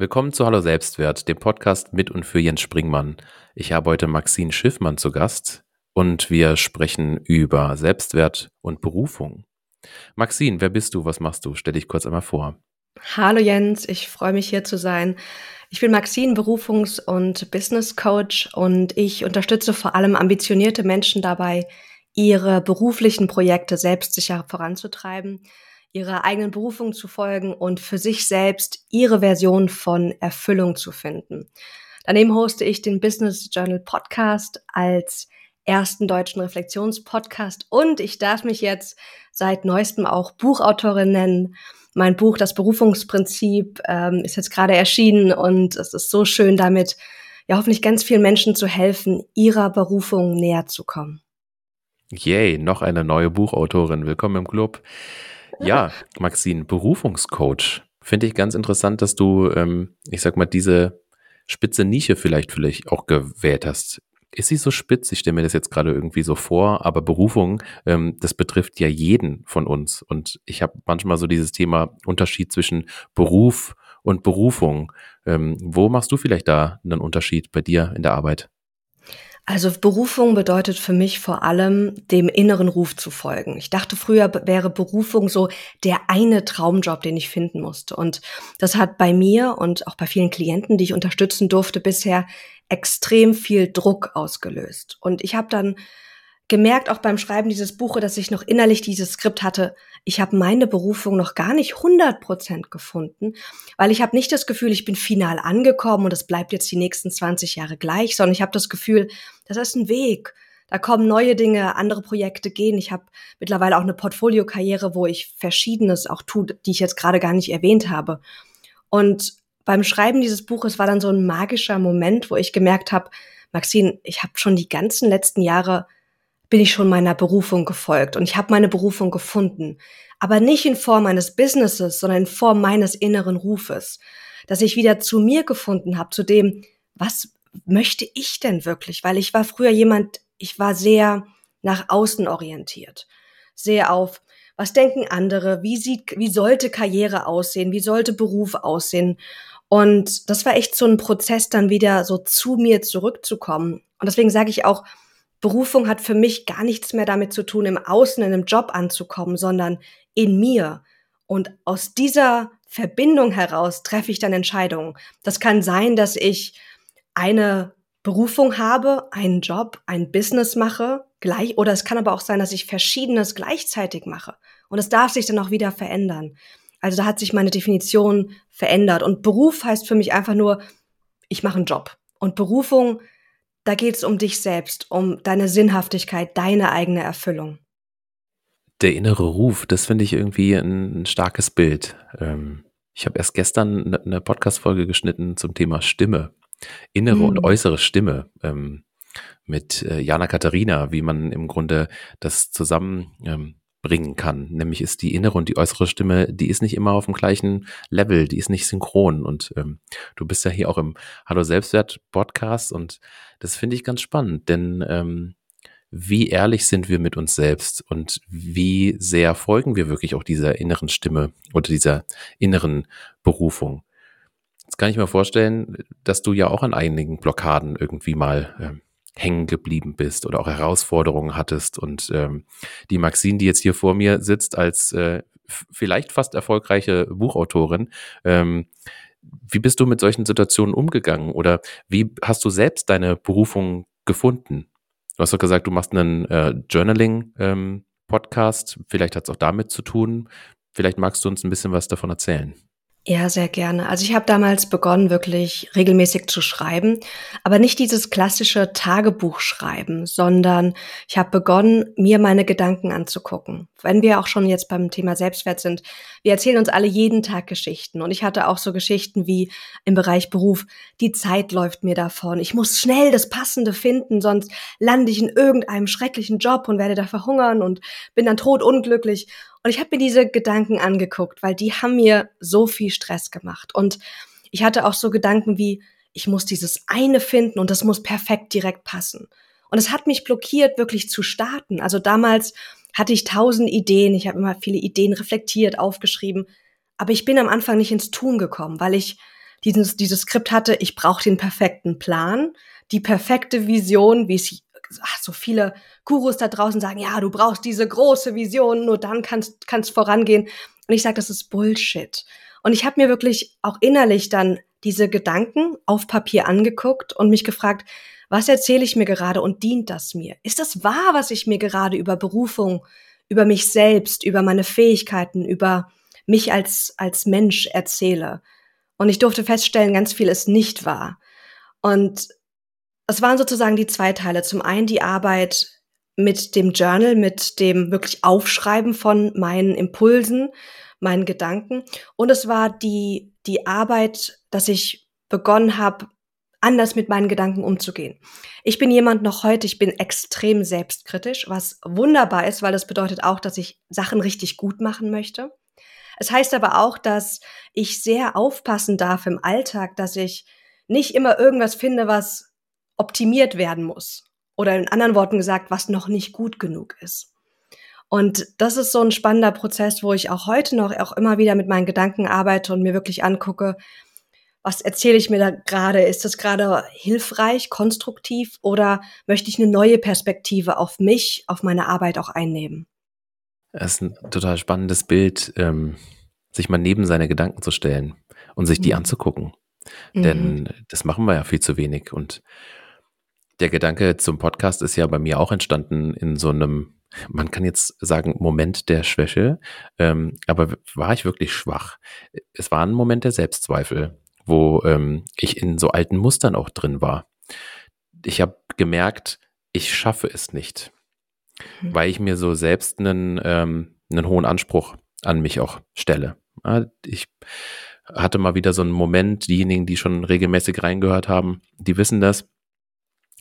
Willkommen zu Hallo Selbstwert, dem Podcast mit und für Jens Springmann. Ich habe heute Maxine Schiffmann zu Gast und wir sprechen über Selbstwert und Berufung. Maxine, wer bist du? Was machst du? Stell dich kurz einmal vor. Hallo Jens, ich freue mich hier zu sein. Ich bin Maxine, Berufungs- und Business Coach und ich unterstütze vor allem ambitionierte Menschen dabei, ihre beruflichen Projekte selbstsicher voranzutreiben ihrer eigenen Berufung zu folgen und für sich selbst ihre Version von Erfüllung zu finden. Daneben hoste ich den Business Journal Podcast als ersten deutschen Reflexionspodcast und ich darf mich jetzt seit neuestem auch Buchautorin nennen. Mein Buch Das Berufungsprinzip ähm, ist jetzt gerade erschienen und es ist so schön damit, ja hoffentlich ganz vielen Menschen zu helfen, ihrer Berufung näher zu kommen. Yay, noch eine neue Buchautorin. Willkommen im Club. Ja, Maxine, Berufungscoach. Finde ich ganz interessant, dass du, ähm, ich sag mal, diese spitze Nische vielleicht vielleicht auch gewählt hast. Ist sie so spitz? Ich stelle mir das jetzt gerade irgendwie so vor, aber Berufung, ähm, das betrifft ja jeden von uns. Und ich habe manchmal so dieses Thema Unterschied zwischen Beruf und Berufung. Ähm, wo machst du vielleicht da einen Unterschied bei dir in der Arbeit? Also Berufung bedeutet für mich vor allem, dem inneren Ruf zu folgen. Ich dachte früher wäre Berufung so der eine Traumjob, den ich finden musste. Und das hat bei mir und auch bei vielen Klienten, die ich unterstützen durfte, bisher extrem viel Druck ausgelöst. Und ich habe dann gemerkt, auch beim Schreiben dieses Buches, dass ich noch innerlich dieses Skript hatte, ich habe meine Berufung noch gar nicht 100 Prozent gefunden, weil ich habe nicht das Gefühl, ich bin final angekommen und es bleibt jetzt die nächsten 20 Jahre gleich, sondern ich habe das Gefühl, das ist ein Weg. Da kommen neue Dinge, andere Projekte gehen. Ich habe mittlerweile auch eine Portfoliokarriere, wo ich Verschiedenes auch tue, die ich jetzt gerade gar nicht erwähnt habe. Und beim Schreiben dieses Buches war dann so ein magischer Moment, wo ich gemerkt habe, Maxine, ich habe schon die ganzen letzten Jahre bin ich schon meiner Berufung gefolgt und ich habe meine Berufung gefunden. Aber nicht in Form eines Businesses, sondern in Form meines inneren Rufes. Dass ich wieder zu mir gefunden habe, zu dem, was möchte ich denn wirklich? Weil ich war früher jemand, ich war sehr nach außen orientiert. Sehr auf, was denken andere? Wie sieht, wie sollte Karriere aussehen? Wie sollte Beruf aussehen? Und das war echt so ein Prozess, dann wieder so zu mir zurückzukommen. Und deswegen sage ich auch, Berufung hat für mich gar nichts mehr damit zu tun, im Außen in einem Job anzukommen, sondern in mir. Und aus dieser Verbindung heraus treffe ich dann Entscheidungen. Das kann sein, dass ich eine Berufung habe, einen Job, ein Business mache, gleich, oder es kann aber auch sein, dass ich Verschiedenes gleichzeitig mache. Und es darf sich dann auch wieder verändern. Also da hat sich meine Definition verändert. Und Beruf heißt für mich einfach nur, ich mache einen Job. Und Berufung da geht es um dich selbst, um deine Sinnhaftigkeit, deine eigene Erfüllung. Der innere Ruf, das finde ich irgendwie ein, starkes Bild. Ähm, ich habe erst gestern eine ne Podcast-Folge geschnitten zum Thema Stimme. Innere mhm. und äußere Stimme. Ähm, mit äh, Jana Katharina, wie man im Grunde das zusammen ähm, bringen kann. Nämlich ist die innere und die äußere Stimme, die ist nicht immer auf dem gleichen Level, die ist nicht synchron. Und ähm, du bist ja hier auch im Hallo Selbstwert Podcast und das finde ich ganz spannend, denn ähm, wie ehrlich sind wir mit uns selbst und wie sehr folgen wir wirklich auch dieser inneren Stimme oder dieser inneren Berufung. Jetzt kann ich mir vorstellen, dass du ja auch an einigen Blockaden irgendwie mal ähm, hängen geblieben bist oder auch Herausforderungen hattest. Und ähm, die Maxine, die jetzt hier vor mir sitzt, als äh, vielleicht fast erfolgreiche Buchautorin, ähm, wie bist du mit solchen Situationen umgegangen oder wie hast du selbst deine Berufung gefunden? Du hast doch gesagt, du machst einen äh, Journaling-Podcast. Ähm, Vielleicht hat es auch damit zu tun. Vielleicht magst du uns ein bisschen was davon erzählen. Ja, sehr gerne. Also ich habe damals begonnen, wirklich regelmäßig zu schreiben, aber nicht dieses klassische Tagebuch schreiben, sondern ich habe begonnen, mir meine Gedanken anzugucken. Wenn wir auch schon jetzt beim Thema Selbstwert sind, wir erzählen uns alle jeden Tag Geschichten und ich hatte auch so Geschichten wie im Bereich Beruf, die Zeit läuft mir davon, ich muss schnell das Passende finden, sonst lande ich in irgendeinem schrecklichen Job und werde da verhungern und bin dann tot unglücklich. Und ich habe mir diese Gedanken angeguckt, weil die haben mir so viel Stress gemacht. Und ich hatte auch so Gedanken wie, ich muss dieses eine finden und das muss perfekt direkt passen. Und es hat mich blockiert, wirklich zu starten. Also damals hatte ich tausend Ideen, ich habe immer viele Ideen reflektiert, aufgeschrieben, aber ich bin am Anfang nicht ins Tun gekommen, weil ich dieses, dieses Skript hatte, ich brauche den perfekten Plan, die perfekte Vision, wie es ach, so viele Gurus da draußen sagen, ja, du brauchst diese große Vision, nur dann kannst kannst vorangehen. Und ich sage, das ist Bullshit. Und ich habe mir wirklich auch innerlich dann diese Gedanken auf Papier angeguckt und mich gefragt, was erzähle ich mir gerade und dient das mir? Ist das wahr, was ich mir gerade über Berufung, über mich selbst, über meine Fähigkeiten, über mich als, als Mensch erzähle? Und ich durfte feststellen, ganz viel ist nicht wahr. Und es waren sozusagen die zwei Teile. Zum einen die Arbeit mit dem Journal, mit dem wirklich Aufschreiben von meinen Impulsen, meinen Gedanken. Und es war die, die Arbeit, dass ich begonnen habe, anders mit meinen Gedanken umzugehen. Ich bin jemand noch heute, ich bin extrem selbstkritisch, was wunderbar ist, weil das bedeutet auch, dass ich Sachen richtig gut machen möchte. Es heißt aber auch, dass ich sehr aufpassen darf im Alltag, dass ich nicht immer irgendwas finde, was optimiert werden muss. Oder in anderen Worten gesagt, was noch nicht gut genug ist. Und das ist so ein spannender Prozess, wo ich auch heute noch auch immer wieder mit meinen Gedanken arbeite und mir wirklich angucke, was erzähle ich mir da gerade? Ist das gerade hilfreich, konstruktiv oder möchte ich eine neue Perspektive auf mich, auf meine Arbeit auch einnehmen? Es ist ein total spannendes Bild, ähm, sich mal neben seine Gedanken zu stellen und sich die mhm. anzugucken. Mhm. Denn das machen wir ja viel zu wenig. Und der Gedanke zum Podcast ist ja bei mir auch entstanden in so einem, man kann jetzt sagen, Moment der Schwäche. Ähm, aber war ich wirklich schwach? Es war ein Moment der Selbstzweifel wo ähm, ich in so alten Mustern auch drin war. Ich habe gemerkt, ich schaffe es nicht, mhm. weil ich mir so selbst einen, ähm, einen hohen Anspruch an mich auch stelle. Ich hatte mal wieder so einen Moment, diejenigen, die schon regelmäßig reingehört haben, die wissen das,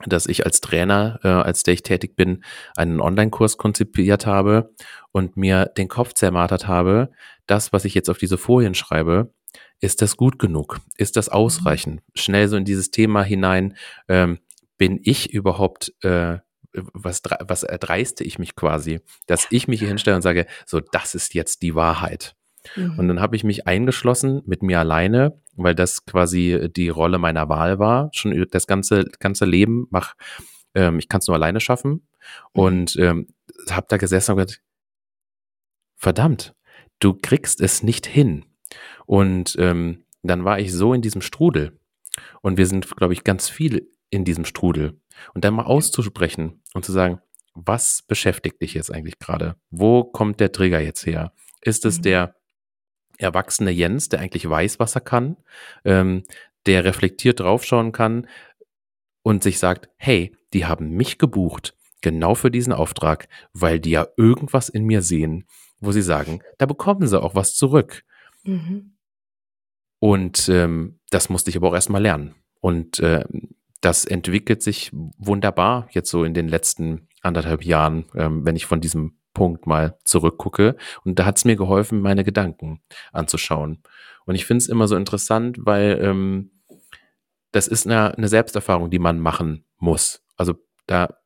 dass ich als Trainer, äh, als der ich tätig bin, einen Online-Kurs konzipiert habe und mir den Kopf zermartert habe, das, was ich jetzt auf diese Folien schreibe, ist das gut genug? Ist das mhm. ausreichend? Schnell so in dieses Thema hinein, ähm, bin ich überhaupt, äh, was, was erdreiste ich mich quasi, dass ich mich hier hinstelle und sage, so, das ist jetzt die Wahrheit. Mhm. Und dann habe ich mich eingeschlossen mit mir alleine, weil das quasi die Rolle meiner Wahl war. Schon das ganze, ganze Leben mach, ähm, ich kann es nur alleine schaffen. Mhm. Und ähm, habe da gesessen und gesagt, verdammt, du kriegst es nicht hin. Und ähm, dann war ich so in diesem Strudel. Und wir sind, glaube ich, ganz viel in diesem Strudel. Und dann mal auszusprechen und zu sagen, was beschäftigt dich jetzt eigentlich gerade? Wo kommt der Trigger jetzt her? Ist es mhm. der erwachsene Jens, der eigentlich weiß, was er kann, ähm, der reflektiert draufschauen kann und sich sagt, hey, die haben mich gebucht, genau für diesen Auftrag, weil die ja irgendwas in mir sehen, wo sie sagen, da bekommen sie auch was zurück. Mhm. Und ähm, das musste ich aber auch erstmal lernen. Und äh, das entwickelt sich wunderbar jetzt so in den letzten anderthalb Jahren, ähm, wenn ich von diesem Punkt mal zurückgucke. Und da hat es mir geholfen, meine Gedanken anzuschauen. Und ich finde es immer so interessant, weil ähm, das ist eine, eine Selbsterfahrung, die man machen muss. Also da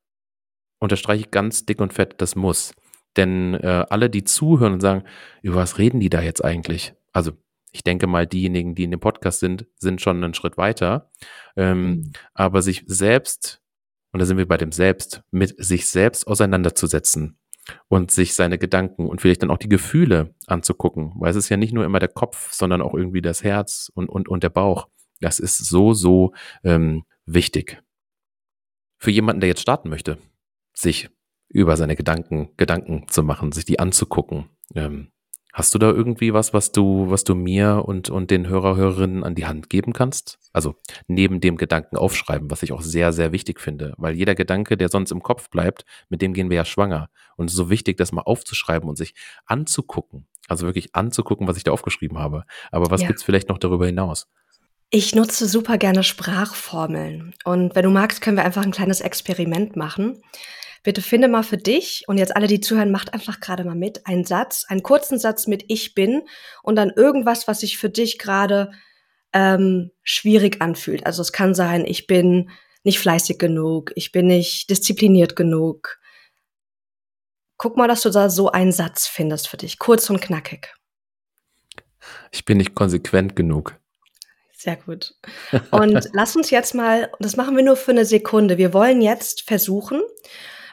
unterstreiche ich ganz dick und fett, das muss. Denn äh, alle, die zuhören und sagen, über was reden die da jetzt eigentlich? Also ich denke mal, diejenigen, die in dem Podcast sind, sind schon einen Schritt weiter. Ähm, mhm. Aber sich selbst, und da sind wir bei dem Selbst, mit sich selbst auseinanderzusetzen und sich seine Gedanken und vielleicht dann auch die Gefühle anzugucken, weil es ist ja nicht nur immer der Kopf, sondern auch irgendwie das Herz und, und, und der Bauch. Das ist so, so ähm, wichtig. Für jemanden, der jetzt starten möchte, sich über seine Gedanken Gedanken zu machen, sich die anzugucken. Ähm, Hast du da irgendwie was, was du, was du mir und, und den Hörer, Hörerinnen an die Hand geben kannst? Also neben dem Gedanken aufschreiben, was ich auch sehr, sehr wichtig finde, weil jeder Gedanke, der sonst im Kopf bleibt, mit dem gehen wir ja schwanger. Und es ist so wichtig, das mal aufzuschreiben und sich anzugucken. Also wirklich anzugucken, was ich da aufgeschrieben habe. Aber was ja. gibt's vielleicht noch darüber hinaus? Ich nutze super gerne Sprachformeln. Und wenn du magst, können wir einfach ein kleines Experiment machen. Bitte finde mal für dich und jetzt alle, die zuhören, macht einfach gerade mal mit einen Satz, einen kurzen Satz mit Ich bin und dann irgendwas, was sich für dich gerade ähm, schwierig anfühlt. Also es kann sein, ich bin nicht fleißig genug, ich bin nicht diszipliniert genug. Guck mal, dass du da so einen Satz findest für dich, kurz und knackig. Ich bin nicht konsequent genug. Sehr gut. Und lass uns jetzt mal, das machen wir nur für eine Sekunde. Wir wollen jetzt versuchen,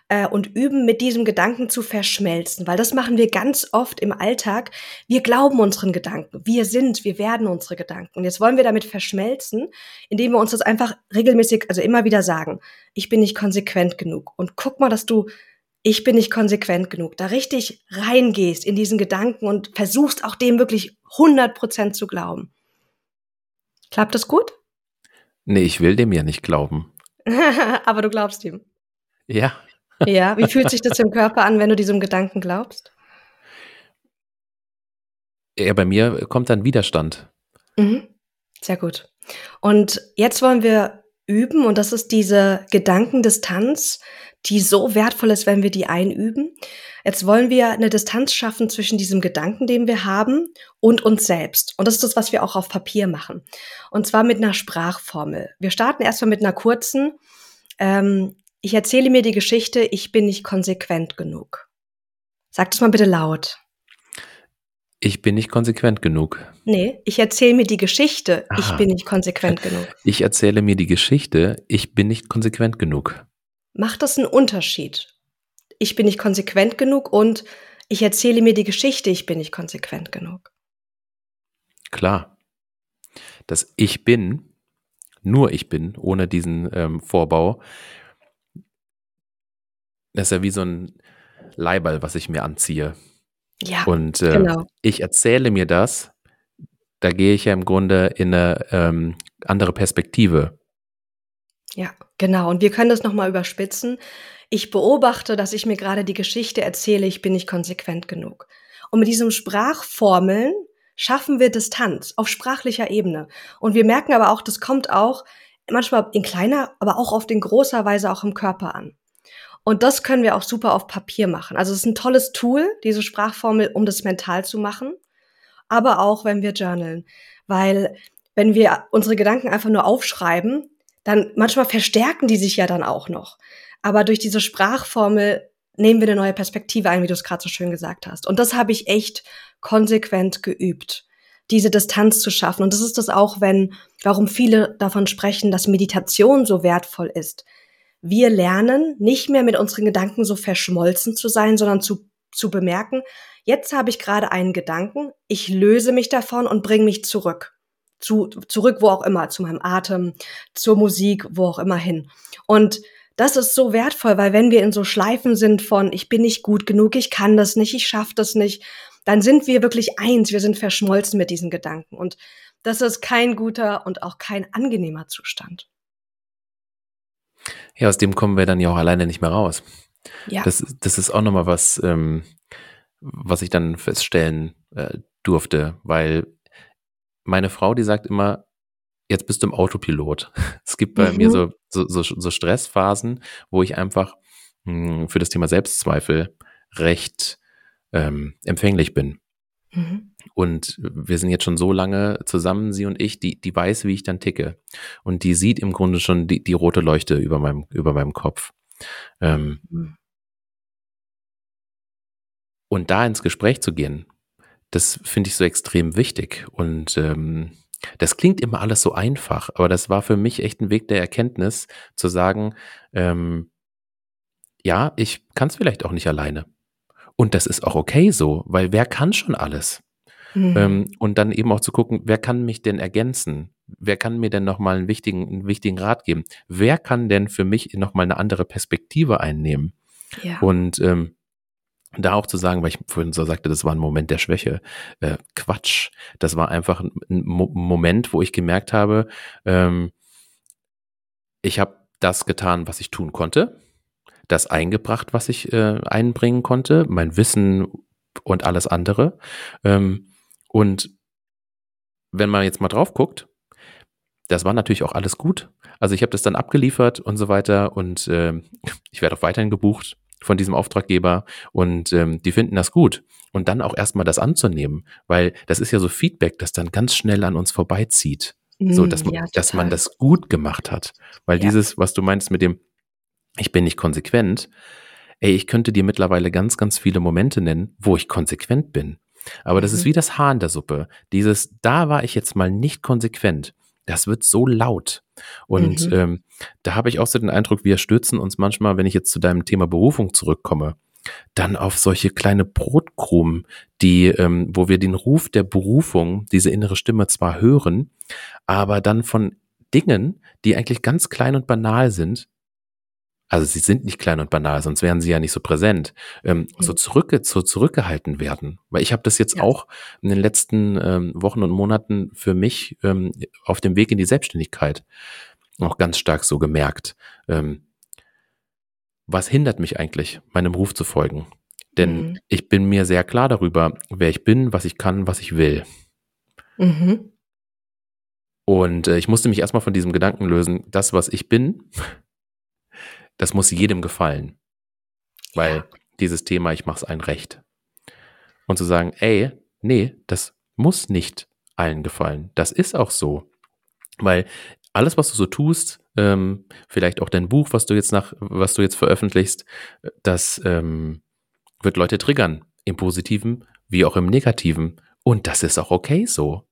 äh, und üben, mit diesem Gedanken zu verschmelzen, weil das machen wir ganz oft im Alltag. Wir glauben unseren Gedanken. Wir sind, wir werden unsere Gedanken. Und jetzt wollen wir damit verschmelzen, indem wir uns das einfach regelmäßig, also immer wieder sagen, ich bin nicht konsequent genug. Und guck mal, dass du ich bin nicht konsequent genug, da richtig reingehst in diesen Gedanken und versuchst auch dem wirklich 100% zu glauben. Klappt das gut? Nee, ich will dem ja nicht glauben. Aber du glaubst ihm. Ja. Ja, wie fühlt sich das im Körper an, wenn du diesem Gedanken glaubst? Ja, bei mir kommt dann Widerstand. Mhm. Sehr gut. Und jetzt wollen wir üben, und das ist diese Gedankendistanz, die so wertvoll ist, wenn wir die einüben. Jetzt wollen wir eine Distanz schaffen zwischen diesem Gedanken, den wir haben, und uns selbst. Und das ist das, was wir auch auf Papier machen. Und zwar mit einer Sprachformel. Wir starten erstmal mit einer kurzen, ähm, ich erzähle mir die Geschichte, ich bin nicht konsequent genug. Sag das mal bitte laut. Ich bin nicht konsequent genug. Nee, ich erzähle mir die Geschichte, Aha. ich bin nicht konsequent genug. Ich erzähle mir die Geschichte, ich bin nicht konsequent genug. Macht das einen Unterschied? Ich bin nicht konsequent genug und ich erzähle mir die Geschichte, ich bin nicht konsequent genug. Klar. Das Ich bin, nur ich bin, ohne diesen ähm, Vorbau, das ist ja wie so ein Leiball, was ich mir anziehe. Ja, Und äh, genau. ich erzähle mir das, da gehe ich ja im Grunde in eine ähm, andere Perspektive. Ja, genau. Und wir können das nochmal überspitzen. Ich beobachte, dass ich mir gerade die Geschichte erzähle, ich bin nicht konsequent genug. Und mit diesem Sprachformeln schaffen wir Distanz auf sprachlicher Ebene. Und wir merken aber auch, das kommt auch manchmal in kleiner, aber auch oft in großer Weise auch im Körper an. Und das können wir auch super auf Papier machen. Also es ist ein tolles Tool, diese Sprachformel, um das mental zu machen, aber auch wenn wir journalen. Weil wenn wir unsere Gedanken einfach nur aufschreiben, dann manchmal verstärken die sich ja dann auch noch. Aber durch diese Sprachformel nehmen wir eine neue Perspektive ein, wie du es gerade so schön gesagt hast. Und das habe ich echt konsequent geübt, diese Distanz zu schaffen. Und das ist das auch, wenn, warum viele davon sprechen, dass Meditation so wertvoll ist wir lernen nicht mehr mit unseren Gedanken so verschmolzen zu sein, sondern zu, zu bemerken, jetzt habe ich gerade einen Gedanken, ich löse mich davon und bringe mich zurück. Zu, zurück, wo auch immer, zu meinem Atem, zur Musik, wo auch immer hin. Und das ist so wertvoll, weil wenn wir in so Schleifen sind von, ich bin nicht gut genug, ich kann das nicht, ich schaffe das nicht, dann sind wir wirklich eins, wir sind verschmolzen mit diesen Gedanken. Und das ist kein guter und auch kein angenehmer Zustand. Ja, aus dem kommen wir dann ja auch alleine nicht mehr raus. Ja. Das, das ist auch nochmal was, ähm, was ich dann feststellen äh, durfte, weil meine Frau, die sagt immer, jetzt bist du im Autopilot. Es gibt bei mhm. mir so, so, so, so, Stressphasen, wo ich einfach mh, hm, für das Thema Selbstzweifel recht ähm, empfänglich bin. Mhm. Und wir sind jetzt schon so lange zusammen, sie und ich, die, die weiß, wie ich dann ticke. Und die sieht im Grunde schon die, die rote Leuchte über meinem, über meinem Kopf. Ähm. Und da ins Gespräch zu gehen, das finde ich so extrem wichtig. Und ähm, das klingt immer alles so einfach, aber das war für mich echt ein Weg der Erkenntnis, zu sagen, ähm, ja, ich kann es vielleicht auch nicht alleine. Und das ist auch okay so, weil wer kann schon alles? Mhm. Ähm, und dann eben auch zu gucken, wer kann mich denn ergänzen? Wer kann mir denn nochmal einen wichtigen, einen wichtigen Rat geben? Wer kann denn für mich nochmal eine andere Perspektive einnehmen? Ja. Und ähm, da auch zu sagen, weil ich vorhin so sagte, das war ein Moment der Schwäche. Äh, Quatsch. Das war einfach ein, Mo Moment, wo ich gemerkt habe, ähm, ich habe das getan, was ich tun konnte das eingebracht, was ich äh, einbringen konnte, mein Wissen und alles andere. Ähm, und wenn man jetzt mal drauf guckt, das war natürlich auch alles gut. Also ich habe das dann abgeliefert und so weiter und äh, ich werde auch weiterhin gebucht von diesem Auftraggeber und ähm, die finden das gut. Und dann auch erstmal das anzunehmen, weil das ist ja so Feedback, das dann ganz schnell an uns vorbeizieht. so, dass, man, ja, dass man das gut gemacht hat. Weil ja. dieses, was du meinst mit dem, ich bin nicht konsequent, ey, ich könnte dir mittlerweile ganz, ganz viele Momente nennen, wo ich konsequent bin. Aber das ist mhm. wie das Haar in der Suppe. Dieses, da war ich jetzt mal nicht konsequent. Das wird so laut. Und mhm. ähm, da habe ich auch so den Eindruck, wir stürzen uns manchmal, wenn ich jetzt zu deinem Thema Berufung zurückkomme, dann auf solche kleine Brotkrumen, die, ähm, wo wir den Ruf der Berufung, diese innere Stimme zwar hören, aber dann von Dingen, die eigentlich ganz klein und banal sind, also sie sind nicht klein und banal, sonst wären sie ja nicht so präsent, ähm, mhm. so, zurückge so zurückgehalten werden. Weil ich habe das jetzt ja. auch in den letzten ähm, Wochen und Monaten für mich ähm, auf dem Weg in die Selbstständigkeit auch ganz stark so gemerkt. Ähm, was hindert mich eigentlich, meinem Ruf zu folgen? Denn mhm. ich bin mir sehr klar darüber, wer ich bin, was ich kann, was ich will. Mhm. Und äh, ich musste mich erstmal von diesem Gedanken lösen, das, was ich bin, das muss jedem gefallen. Weil ja. dieses Thema, ich mache es allen recht. Und zu sagen, ey, nee, das muss nicht allen gefallen. Das ist auch so. Weil alles, was du so tust, ähm, vielleicht auch dein Buch, was du jetzt nach, was du jetzt veröffentlichst, das ähm, wird Leute triggern. Im Positiven wie auch im Negativen. Und das ist auch okay so.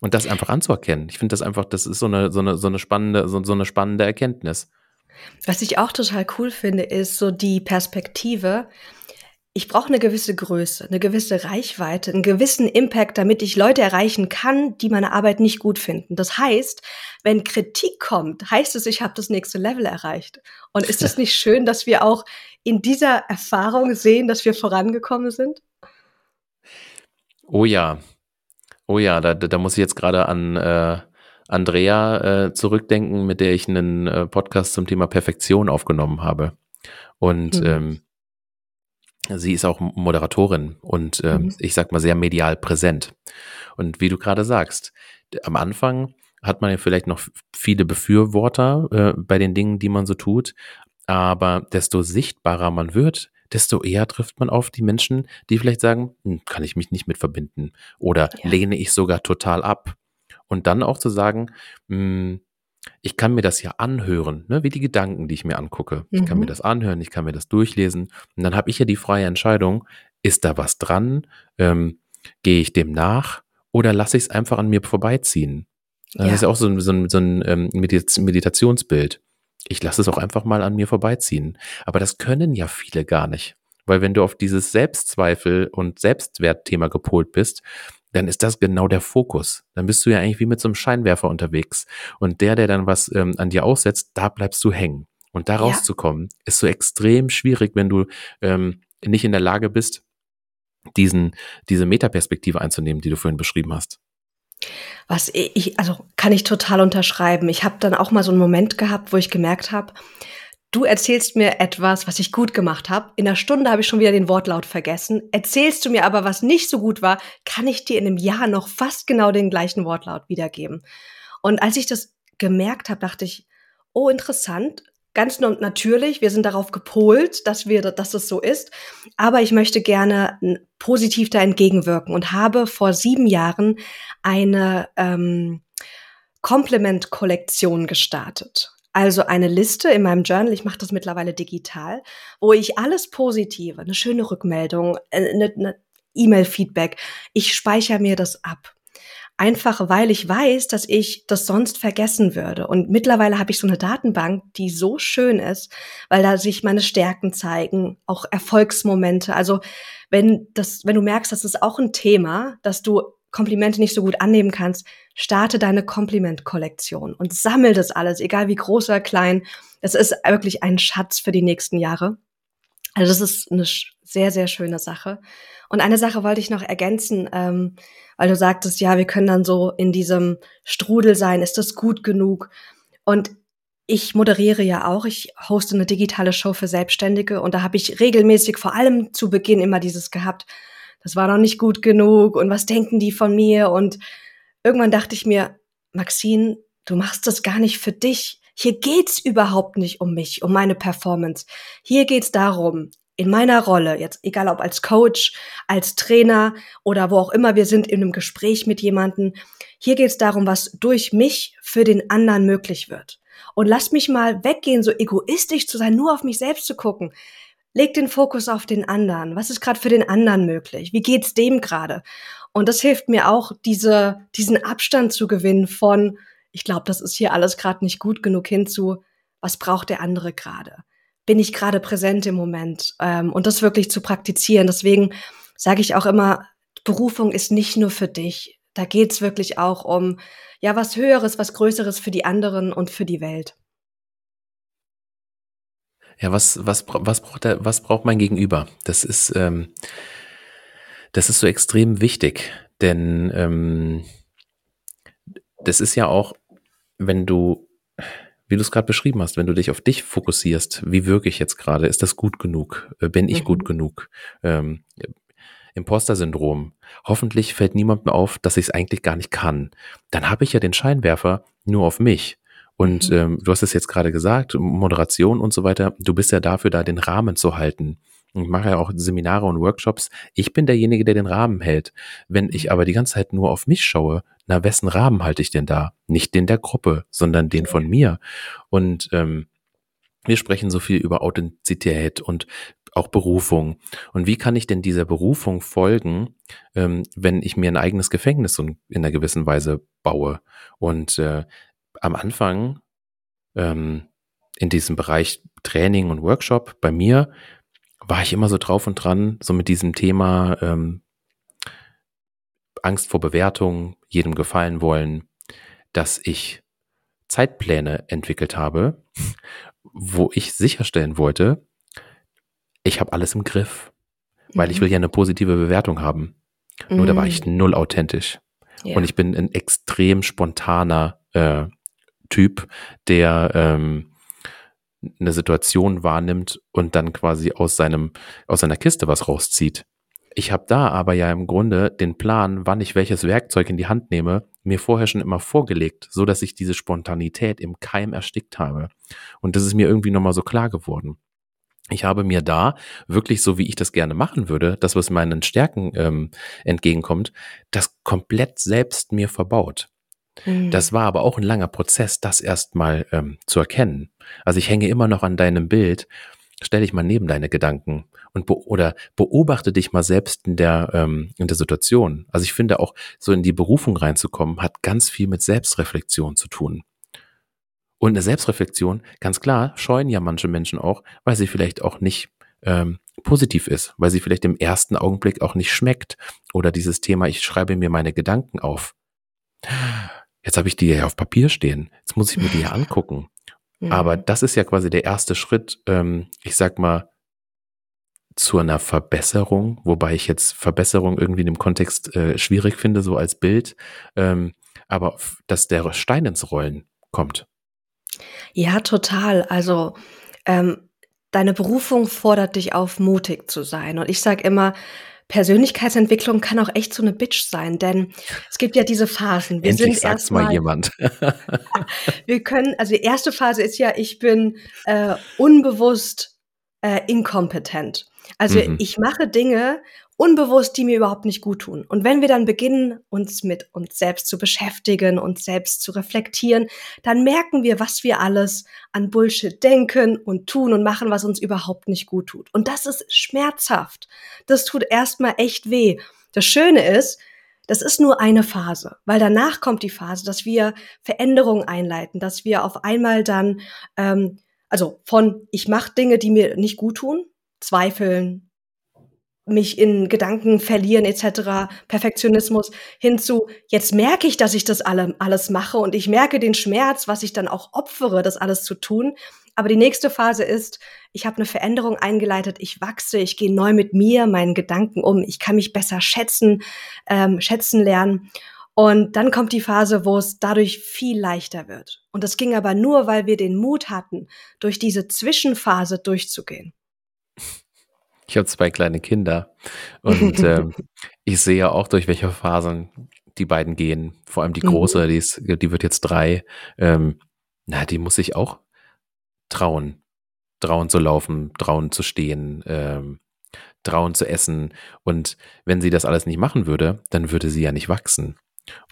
Und das einfach anzuerkennen. Ich finde das einfach, das ist so eine, so eine, so eine spannende, so, so eine spannende Erkenntnis. Was ich auch total cool finde, ist so die Perspektive. Ich brauche eine gewisse Größe, eine gewisse Reichweite, einen gewissen Impact, damit ich Leute erreichen kann, die meine Arbeit nicht gut finden. Das heißt, wenn Kritik kommt, heißt es, ich habe das nächste Level erreicht. Und ist es nicht schön, dass wir auch in dieser Erfahrung sehen, dass wir vorangekommen sind? Oh ja, oh ja, da, da muss ich jetzt gerade an äh, Andrea äh, zurückdenken, mit der ich einen äh, Podcast zum Thema Perfektion aufgenommen habe. Und mhm. ähm, sie ist auch Moderatorin und ähm, mhm. ich sag mal sehr medial präsent. Und wie du gerade sagst, am Anfang hat man ja vielleicht noch viele Befürworter äh, bei den Dingen, die man so tut, aber desto sichtbarer man wird, desto eher trifft man auf die Menschen, die vielleicht sagen, hm, kann ich mich nicht mit verbinden oder ja. lehne ich sogar total ab. Und dann auch zu sagen, mh, hm, ich kann mir das ja anhören, ne, wie die Gedanken, die ich mir angucke. Ich kann mir mhm. das anhören, ich kann mir das durchlesen. Und dann habe ich ja die freie Entscheidung, ist da was dran? Ähm, Gehe ich dem nach oder lasse ich es einfach an mir vorbeiziehen? Das ja. ist ja auch so ein, so ein, so ein ähm, Meditationsbild. Ich lasse es auch einfach mal an mir vorbeiziehen. Aber das können ja viele gar nicht. Weil wenn du auf dieses Selbstzweifel und Selbstwertthema gepolt bist, dann ist das genau der Fokus. Dann bist du ja eigentlich wie mit so einem Scheinwerfer unterwegs. Und der, der dann was ähm, an dir aussetzt, da bleibst du hängen. Und da rauszukommen, ja. ist so extrem schwierig, wenn du ähm, nicht in der Lage bist, diesen, diese Metaperspektive einzunehmen, die du vorhin beschrieben hast. Was ich, also kann ich total unterschreiben. Ich habe dann auch mal so einen Moment gehabt, wo ich gemerkt habe, Du erzählst mir etwas, was ich gut gemacht habe. In einer Stunde habe ich schon wieder den Wortlaut vergessen. Erzählst du mir aber, was nicht so gut war, kann ich dir in einem Jahr noch fast genau den gleichen Wortlaut wiedergeben. Und als ich das gemerkt habe, dachte ich, oh, interessant. Ganz natürlich, wir sind darauf gepolt, dass wir, dass das so ist. Aber ich möchte gerne positiv da entgegenwirken und habe vor sieben Jahren eine ähm, Komplement-Kollektion gestartet also eine Liste in meinem Journal, ich mache das mittlerweile digital, wo ich alles Positive, eine schöne Rückmeldung, äh, eine, eine E-Mail-Feedback, ich speichere mir das ab. Einfach weil ich weiß, dass ich das sonst vergessen würde. Und mittlerweile habe ich so eine Datenbank, die so schön ist, weil da sich meine Stärken zeigen, auch Erfolgsmomente. Also wenn das, wenn du merkst, das ist auch ein Thema, dass du Komplimente nicht so gut annehmen kannst, starte deine Komplimentkollektion und sammel das alles, egal wie groß oder klein. Es ist wirklich ein Schatz für die nächsten Jahre. Also das ist eine sehr, sehr schöne Sache. Und eine Sache wollte ich noch ergänzen, ähm, weil du sagtest, ja, wir können dann so in diesem Strudel sein, ist das gut genug? Und ich moderiere ja auch, ich hoste eine digitale Show für Selbstständige und da habe ich regelmäßig vor allem zu Beginn immer dieses gehabt, das war noch nicht gut genug und was denken die von mir? Und irgendwann dachte ich mir, Maxine, du machst das gar nicht für dich. Hier geht's überhaupt nicht um mich, um meine Performance. Hier geht's darum, in meiner Rolle, jetzt egal ob als Coach, als Trainer oder wo auch immer wir sind in einem Gespräch mit jemandem, hier geht es darum, was durch mich für den anderen möglich wird. Und lasst mich mal weggehen, so egoistisch zu sein, nur auf mich selbst zu gucken. Leg den Fokus auf den anderen. Was ist gerade für den anderen möglich? Wie geht's dem gerade? Und das hilft mir auch, diese, diesen Abstand zu gewinnen von, ich glaube, das ist hier alles gerade nicht gut genug hinzu, was braucht der andere gerade? Bin ich gerade präsent im Moment? Ähm, und das wirklich zu praktizieren. Deswegen sage ich auch immer, Berufung ist nicht nur für dich. Da geht's wirklich auch um ja was Höheres, was Größeres für die anderen und für die Welt. Ja, was, was, was, braucht der, was braucht mein Gegenüber? Das ist, ähm, das ist so extrem wichtig, denn ähm, das ist ja auch, wenn du, wie du es gerade beschrieben hast, wenn du dich auf dich fokussierst, wie wirke ich jetzt gerade? Ist das gut genug? Äh, bin ich mhm. gut genug? Ähm, Imposter-Syndrom. Hoffentlich fällt niemandem auf, dass ich es eigentlich gar nicht kann. Dann habe ich ja den Scheinwerfer nur auf mich. Und mhm. ähm, du hast es jetzt gerade gesagt, Moderation und so weiter, du bist ja dafür da, den Rahmen zu halten. Ich mache ja auch Seminare und Workshops. Ich bin derjenige, der den Rahmen hält. Wenn ich mhm. aber die ganze Zeit nur auf mich schaue, na, wessen Rahmen halte ich denn da? Nicht den der Gruppe, sondern den von mir. Und ähm, wir sprechen so viel über Authentizität und auch Berufung. Und wie kann ich denn dieser Berufung folgen, ähm, wenn ich mir ein eigenes Gefängnis in einer gewissen Weise baue? Und äh, am Anfang ähm, in diesem Bereich Training und Workshop bei mir war ich immer so drauf und dran, so mit diesem Thema ähm, Angst vor Bewertung, jedem gefallen wollen, dass ich Zeitpläne entwickelt habe, wo ich sicherstellen wollte, ich habe alles im Griff, weil mhm. ich will ja eine positive Bewertung haben. Mhm. Nur da war ich mhm. null authentisch. Ja. Und ich bin ein extrem spontaner äh, Typ, der ähm, eine Situation wahrnimmt und dann quasi aus seinem aus seiner Kiste was rauszieht. Ich habe da aber ja im Grunde den Plan, wann ich welches Werkzeug in die Hand nehme, mir vorher schon immer vorgelegt, so dass ich diese Spontanität im Keim erstickt habe. Und das ist mir irgendwie nochmal so klar geworden. Ich habe mir da wirklich so, wie ich das gerne machen würde, das, was meinen Stärken ähm, entgegenkommt, das komplett selbst mir verbaut. Mhm. Das war aber auch ein langer Prozess, das erstmal ähm, zu erkennen. Also ich hänge immer noch an deinem Bild. Stell dich mal neben deine Gedanken und be oder beobachte dich mal selbst in der ähm, in der Situation. Also ich finde auch so in die Berufung reinzukommen hat ganz viel mit Selbstreflexion zu tun. Und eine Selbstreflexion, ganz klar, scheuen ja manche Menschen auch, weil sie vielleicht auch nicht ähm, positiv ist, weil sie vielleicht im ersten Augenblick auch nicht schmeckt. Oder dieses Thema, ich schreibe mir meine Gedanken auf. Jetzt habe ich die ja auf Papier stehen. Jetzt muss ich mir die ja angucken. Mhm. Aber das ist ja quasi der erste Schritt, ähm, ich sag mal, zu einer Verbesserung, wobei ich jetzt Verbesserung irgendwie in dem Kontext äh, schwierig finde, so als Bild, ähm, aber dass der Stein ins Rollen kommt. Ja, total. Also ähm, deine Berufung fordert dich auf, mutig zu sein. Und ich sage immer, Persönlichkeitsentwicklung kann auch echt so eine Bitch sein, denn es gibt ja diese Phasen. Wir Endlich sind sagt's mal jemand. wir können, also die erste Phase ist ja, ich bin äh, unbewusst äh, inkompetent. Also mhm. ich mache Dinge unbewusst, die mir überhaupt nicht gut tun. Und wenn wir dann beginnen, uns mit uns selbst zu beschäftigen, uns selbst zu reflektieren, dann merken wir, was wir alles an Bullshit denken und tun und machen, was uns überhaupt nicht gut tut. Und das ist schmerzhaft. Das tut erstmal echt weh. Das Schöne ist, das ist nur eine Phase, weil danach kommt die Phase, dass wir Veränderungen einleiten, dass wir auf einmal dann, ähm, also von ich mache Dinge, die mir nicht gut tun, zweifeln, mich in Gedanken verlieren etc., Perfektionismus hinzu, jetzt merke ich, dass ich das alle, alles mache und ich merke den Schmerz, was ich dann auch opfere, das alles zu tun. Aber die nächste Phase ist, ich habe eine Veränderung eingeleitet, ich wachse, ich gehe neu mit mir, meinen Gedanken um, ich kann mich besser schätzen, ähm, schätzen lernen. Und dann kommt die Phase, wo es dadurch viel leichter wird. Und das ging aber nur, weil wir den Mut hatten, durch diese Zwischenphase durchzugehen. Ich habe zwei kleine Kinder und ähm, ich sehe auch, durch welche Phasen die beiden gehen. Vor allem die große, mhm. die, ist, die wird jetzt drei. Ähm, na, die muss sich auch trauen, trauen zu laufen, trauen zu stehen, ähm, trauen zu essen. Und wenn sie das alles nicht machen würde, dann würde sie ja nicht wachsen.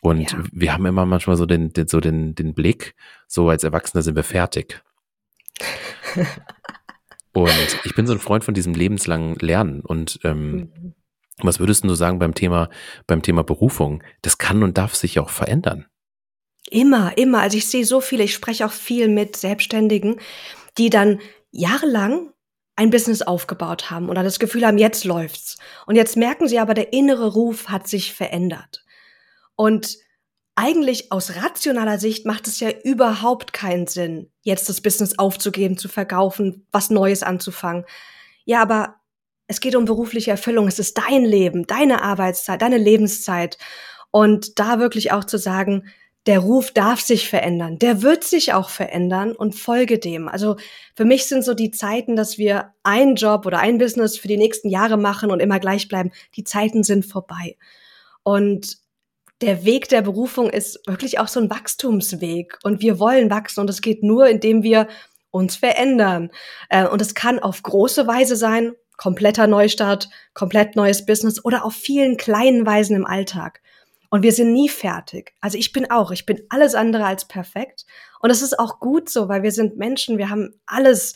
Und ja. wir haben immer manchmal so den, den, so den, den Blick, so als Erwachsene sind wir fertig. und ich bin so ein Freund von diesem lebenslangen Lernen. Und ähm, mhm. was würdest du sagen beim Thema, beim Thema Berufung? Das kann und darf sich auch verändern. Immer, immer. Also ich sehe so viele, ich spreche auch viel mit Selbstständigen, die dann jahrelang ein Business aufgebaut haben oder das Gefühl haben, jetzt läuft's. Und jetzt merken sie aber, der innere Ruf hat sich verändert. Und eigentlich aus rationaler Sicht macht es ja überhaupt keinen Sinn, jetzt das Business aufzugeben, zu verkaufen, was Neues anzufangen. Ja, aber es geht um berufliche Erfüllung. Es ist dein Leben, deine Arbeitszeit, deine Lebenszeit. Und da wirklich auch zu sagen, der Ruf darf sich verändern, der wird sich auch verändern und folge dem. Also für mich sind so die Zeiten, dass wir einen Job oder ein Business für die nächsten Jahre machen und immer gleich bleiben, die Zeiten sind vorbei. Und der Weg der Berufung ist wirklich auch so ein Wachstumsweg und wir wollen wachsen und es geht nur, indem wir uns verändern. Äh, und es kann auf große Weise sein, kompletter Neustart, komplett neues Business oder auf vielen kleinen Weisen im Alltag. Und wir sind nie fertig. Also ich bin auch, ich bin alles andere als perfekt. Und es ist auch gut so, weil wir sind Menschen, wir haben alles.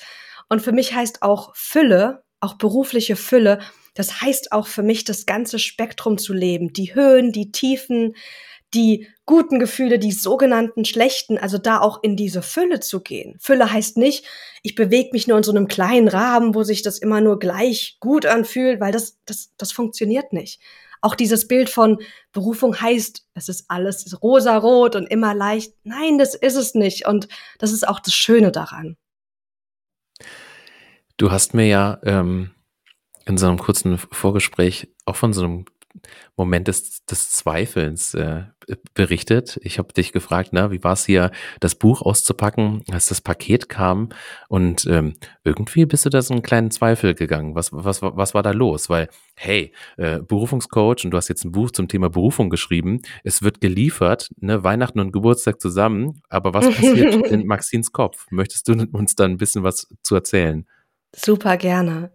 Und für mich heißt auch Fülle, auch berufliche Fülle, das heißt auch für mich das ganze Spektrum zu leben. Die Höhen, die Tiefen, die guten Gefühle, die sogenannten schlechten, also da auch in diese Fülle zu gehen. Fülle heißt nicht, ich bewege mich nur in so einem kleinen Rahmen, wo sich das immer nur gleich gut anfühlt, weil das, das, das funktioniert nicht auch dieses Bild von Berufung heißt, es ist alles rosa-rot und immer leicht. Nein, das ist es nicht. Und das ist auch das Schöne daran. Du hast mir ja ähm, in so einem kurzen Vorgespräch auch von so einem Moment des, des Zweifelns äh, berichtet. Ich habe dich gefragt, na, wie war es hier, das Buch auszupacken, als das Paket kam und ähm, irgendwie bist du da so einen kleinen Zweifel gegangen. Was, was, was war da los? Weil, hey, äh, Berufungscoach und du hast jetzt ein Buch zum Thema Berufung geschrieben, es wird geliefert, ne, Weihnachten und Geburtstag zusammen, aber was passiert in Maxins Kopf? Möchtest du uns da ein bisschen was zu erzählen? Super gerne.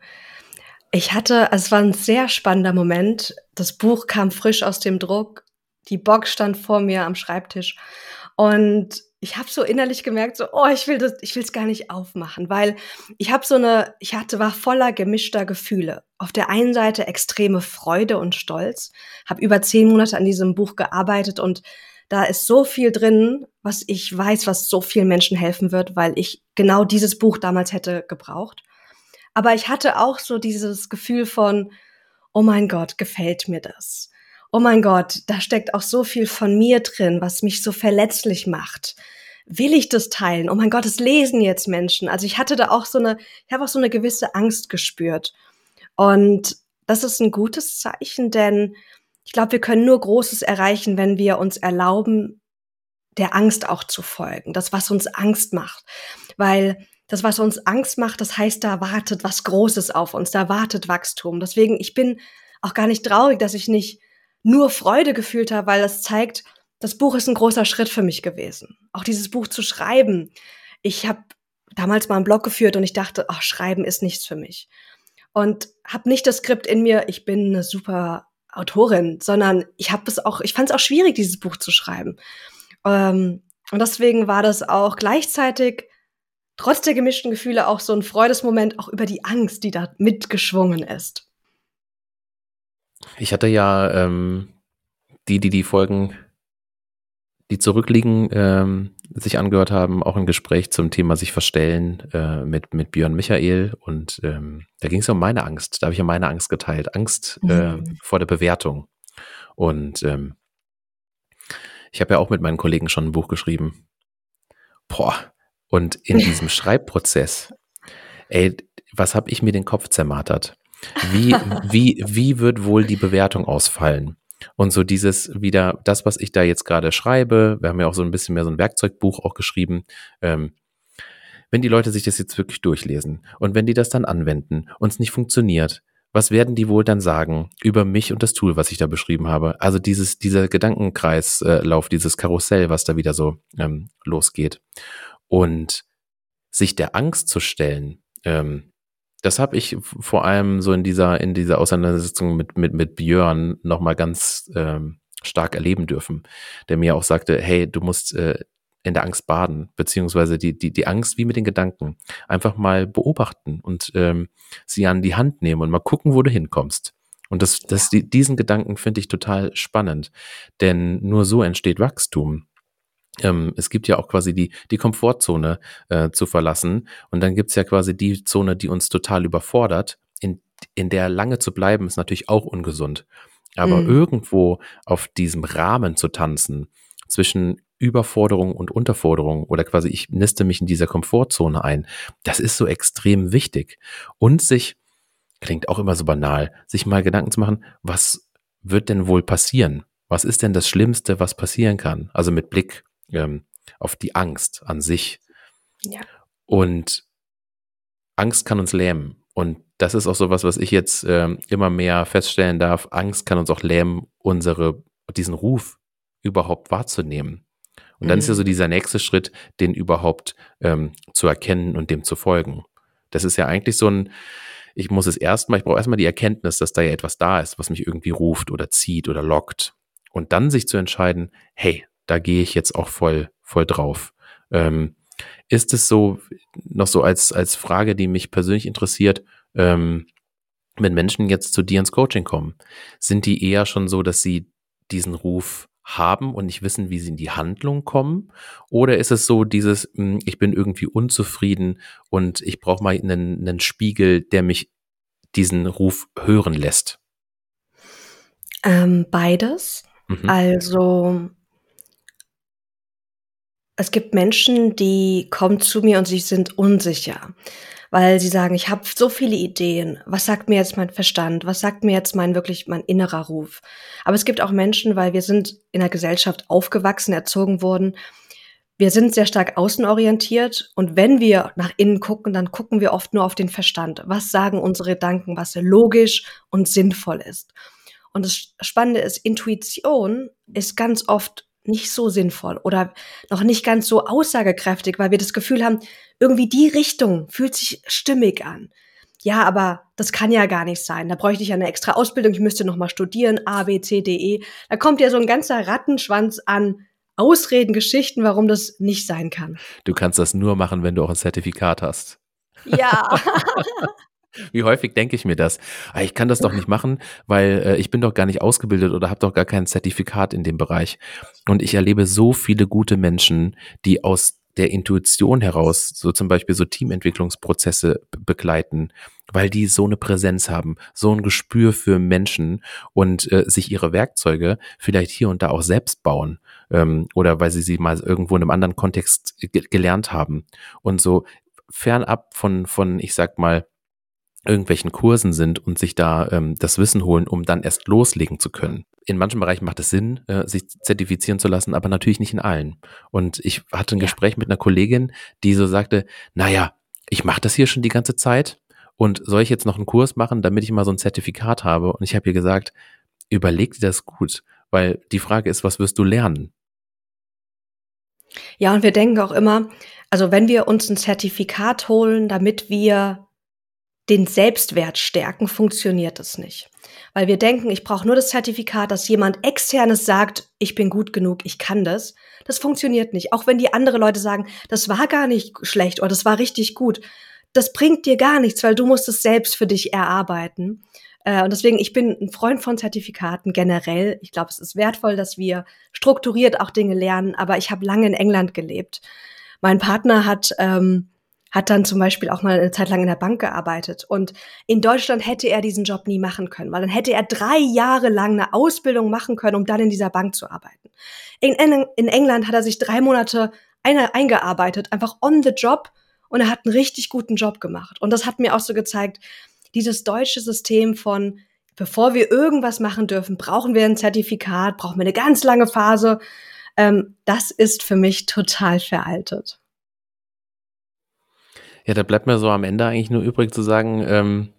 Ich hatte, also es war ein sehr spannender Moment. Das Buch kam frisch aus dem Druck. Die Box stand vor mir am Schreibtisch. Und ich habe so innerlich gemerkt, so, oh, ich will das, ich will es gar nicht aufmachen, weil ich habe so eine, ich hatte, war voller gemischter Gefühle. Auf der einen Seite extreme Freude und Stolz, habe über zehn Monate an diesem Buch gearbeitet und da ist so viel drin, was ich weiß, was so vielen Menschen helfen wird, weil ich genau dieses Buch damals hätte gebraucht. Aber ich hatte auch so dieses Gefühl von, oh mein Gott, gefällt mir das? Oh mein Gott, da steckt auch so viel von mir drin, was mich so verletzlich macht. Will ich das teilen? Oh mein Gott, es lesen jetzt Menschen. Also ich hatte da auch so eine, ich habe auch so eine gewisse Angst gespürt. Und das ist ein gutes Zeichen, denn ich glaube, wir können nur Großes erreichen, wenn wir uns erlauben, der Angst auch zu folgen. Das, was uns Angst macht. Weil das, was uns Angst macht, das heißt, da wartet was Großes auf uns, da wartet Wachstum. Deswegen, ich bin auch gar nicht traurig, dass ich nicht nur Freude gefühlt habe, weil das zeigt, das Buch ist ein großer Schritt für mich gewesen. Auch dieses Buch zu schreiben. Ich habe damals mal einen Blog geführt und ich dachte, ach, Schreiben ist nichts für mich. Und habe nicht das Skript in mir, ich bin eine super Autorin, sondern ich habe es auch, ich fand es auch schwierig, dieses Buch zu schreiben. Ähm, und deswegen war das auch gleichzeitig trotz der gemischten Gefühle auch so ein Freudesmoment auch über die Angst, die da mitgeschwungen ist. Ich hatte ja ähm, die, die die Folgen, die zurückliegen, ähm, sich angehört haben, auch ein Gespräch zum Thema sich verstellen äh, mit, mit Björn Michael. Und ähm, da ging es um meine Angst. Da habe ich ja meine Angst geteilt. Angst äh, mhm. vor der Bewertung. Und ähm, ich habe ja auch mit meinen Kollegen schon ein Buch geschrieben. Boah, und in diesem Schreibprozess, ey, was habe ich mir den Kopf zermartert? Wie, wie, wie wird wohl die Bewertung ausfallen? Und so dieses wieder, das, was ich da jetzt gerade schreibe, wir haben ja auch so ein bisschen mehr so ein Werkzeugbuch auch geschrieben, ähm, wenn die Leute sich das jetzt wirklich durchlesen und wenn die das dann anwenden und es nicht funktioniert, was werden die wohl dann sagen über mich und das Tool, was ich da beschrieben habe? Also dieses, dieser Gedankenkreislauf, dieses Karussell, was da wieder so ähm, losgeht. Und sich der Angst zu stellen, Ähm, das habe ich vor allem so in dieser, in dieser Auseinandersetzung mit, mit, mit Björn nochmal ganz ähm, stark erleben dürfen, der mir auch sagte, hey, du musst äh, in der Angst baden, beziehungsweise die, die, die Angst wie mit den Gedanken einfach mal beobachten und ähm, sie an die Hand nehmen und mal gucken, wo du hinkommst. Und das, das, die, diesen Gedanken finde ich total spannend, denn nur so entsteht Wachstum. Ähm, es gibt ja auch quasi die, die Komfortzone äh, zu verlassen und dann gibt's ja quasi die Zone, die uns total überfordert. In, in der lange zu bleiben, ist natürlich auch ungesund. Aber mhm. irgendwo auf diesem Rahmen zu tanzen, zwischen Überforderung und Unterforderung oder quasi ich niste mich in dieser Komfortzone ein, das ist so extrem wichtig. Und sich, klingt auch immer so banal, sich mal Gedanken zu machen, was wird denn wohl passieren? Was ist denn das Schlimmste, was passieren kann? Also mit Blick ähm, auf die Angst an sich. Ja. Und Angst kann uns lähmen. Und das ist auch so was, was ich jetzt ähm, immer mehr feststellen darf. Angst kann uns auch lähmen, unsere, diesen Ruf überhaupt wahrzunehmen. Und dann mhm. ist ja so mhm. dieser nächste Schritt, den überhaupt ähm, zu erkennen und dem zu folgen. Das ist ja eigentlich so ein, ich muss es erstmal, ich brauche erstmal die Erkenntnis, dass da ja etwas da ist, was mich irgendwie ruft oder zieht oder lockt. Und dann sich zu entscheiden, hey, da gehe ich jetzt auch voll, voll drauf. Ähm, ist es so, noch so als, als Frage, die mich persönlich interessiert, ähm, wenn Menschen jetzt zu dir ins Coaching kommen, sind die eher schon so, dass sie diesen Ruf haben und nicht wissen, wie sie in die Handlung kommen? Oder ist es so dieses, hm, ich bin irgendwie unzufrieden und ich brauche mal einen, einen Spiegel, der mich diesen Ruf hören lässt? Ähm, beides. Mhm. Also es gibt Menschen, die kommen zu mir und sie sind unsicher weil sie sagen, ich habe so viele Ideen. Was sagt mir jetzt mein Verstand? Was sagt mir jetzt mein wirklich mein innerer Ruf? Aber es gibt auch Menschen, weil wir sind in der Gesellschaft aufgewachsen, erzogen worden. Wir sind sehr stark außenorientiert und wenn wir nach innen gucken, dann gucken wir oft nur auf den Verstand. Was sagen unsere Gedanken, was logisch und sinnvoll ist? Und das Spannende ist, Intuition ist ganz oft nicht so sinnvoll oder noch nicht ganz so aussagekräftig, weil wir das Gefühl haben, irgendwie die Richtung fühlt sich stimmig an. Ja, aber das kann ja gar nicht sein. Da bräuchte ich ja eine extra Ausbildung. Ich müsste noch mal studieren, A, B, C, D, E. Da kommt ja so ein ganzer Rattenschwanz an Ausreden, Geschichten, warum das nicht sein kann. Du kannst das nur machen, wenn du auch ein Zertifikat hast. Ja. Wie häufig denke ich mir das? Ah, ich kann das doch nicht machen, weil äh, ich bin doch gar nicht ausgebildet oder habe doch gar kein Zertifikat in dem Bereich. Und ich erlebe so viele gute Menschen, die aus der Intuition heraus so zum Beispiel so Teamentwicklungsprozesse begleiten, weil die so eine Präsenz haben, so ein Gespür für Menschen und äh, sich ihre Werkzeuge vielleicht hier und da auch selbst bauen ähm, oder weil sie sie mal irgendwo in einem anderen Kontext gelernt haben und so fernab von von ich sag mal irgendwelchen Kursen sind und sich da ähm, das Wissen holen, um dann erst loslegen zu können. In manchen Bereichen macht es Sinn, äh, sich zertifizieren zu lassen, aber natürlich nicht in allen. Und ich hatte ein ja. Gespräch mit einer Kollegin, die so sagte, naja, ich mache das hier schon die ganze Zeit und soll ich jetzt noch einen Kurs machen, damit ich mal so ein Zertifikat habe? Und ich habe ihr gesagt, überleg dir das gut, weil die Frage ist, was wirst du lernen? Ja, und wir denken auch immer, also wenn wir uns ein Zertifikat holen, damit wir den Selbstwert stärken, funktioniert es nicht. Weil wir denken, ich brauche nur das Zertifikat, dass jemand externes sagt, ich bin gut genug, ich kann das. Das funktioniert nicht. Auch wenn die andere Leute sagen, das war gar nicht schlecht oder das war richtig gut. Das bringt dir gar nichts, weil du musst es selbst für dich erarbeiten. Äh, und deswegen, ich bin ein Freund von Zertifikaten generell. Ich glaube, es ist wertvoll, dass wir strukturiert auch Dinge lernen. Aber ich habe lange in England gelebt. Mein Partner hat ähm, hat dann zum Beispiel auch mal eine Zeit lang in der Bank gearbeitet. Und in Deutschland hätte er diesen Job nie machen können, weil dann hätte er drei Jahre lang eine Ausbildung machen können, um dann in dieser Bank zu arbeiten. In, in England hat er sich drei Monate eine, eingearbeitet, einfach on the job, und er hat einen richtig guten Job gemacht. Und das hat mir auch so gezeigt, dieses deutsche System von, bevor wir irgendwas machen dürfen, brauchen wir ein Zertifikat, brauchen wir eine ganz lange Phase. Ähm, das ist für mich total veraltet. Ja, da bleibt mir so am Ende eigentlich nur übrig zu sagen, ähm,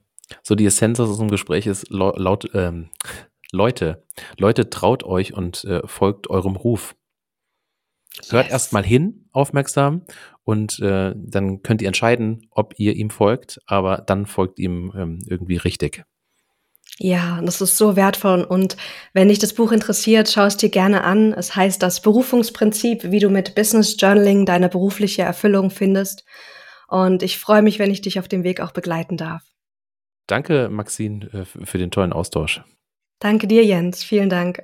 so die Essenz aus unserem Gespräch ist laut, ähm, Leute, Leute, traut euch und äh, folgt eurem Ruf. Hört yes. erst mal hin, aufmerksam, und äh, dann könnt ihr entscheiden, ob ihr ihm folgt, aber dann folgt ihm ähm, irgendwie richtig. Ja, das ist so wertvoll. Und wenn dich das Buch interessiert, schau es dir gerne an. Es heißt das Berufungsprinzip, wie du mit Business Journaling deine berufliche Erfüllung findest. Und ich freue mich, wenn ich dich auf dem Weg auch begleiten darf. Danke, Maxine, äh, für den tollen Austausch. Danke dir, Jens. Vielen Dank.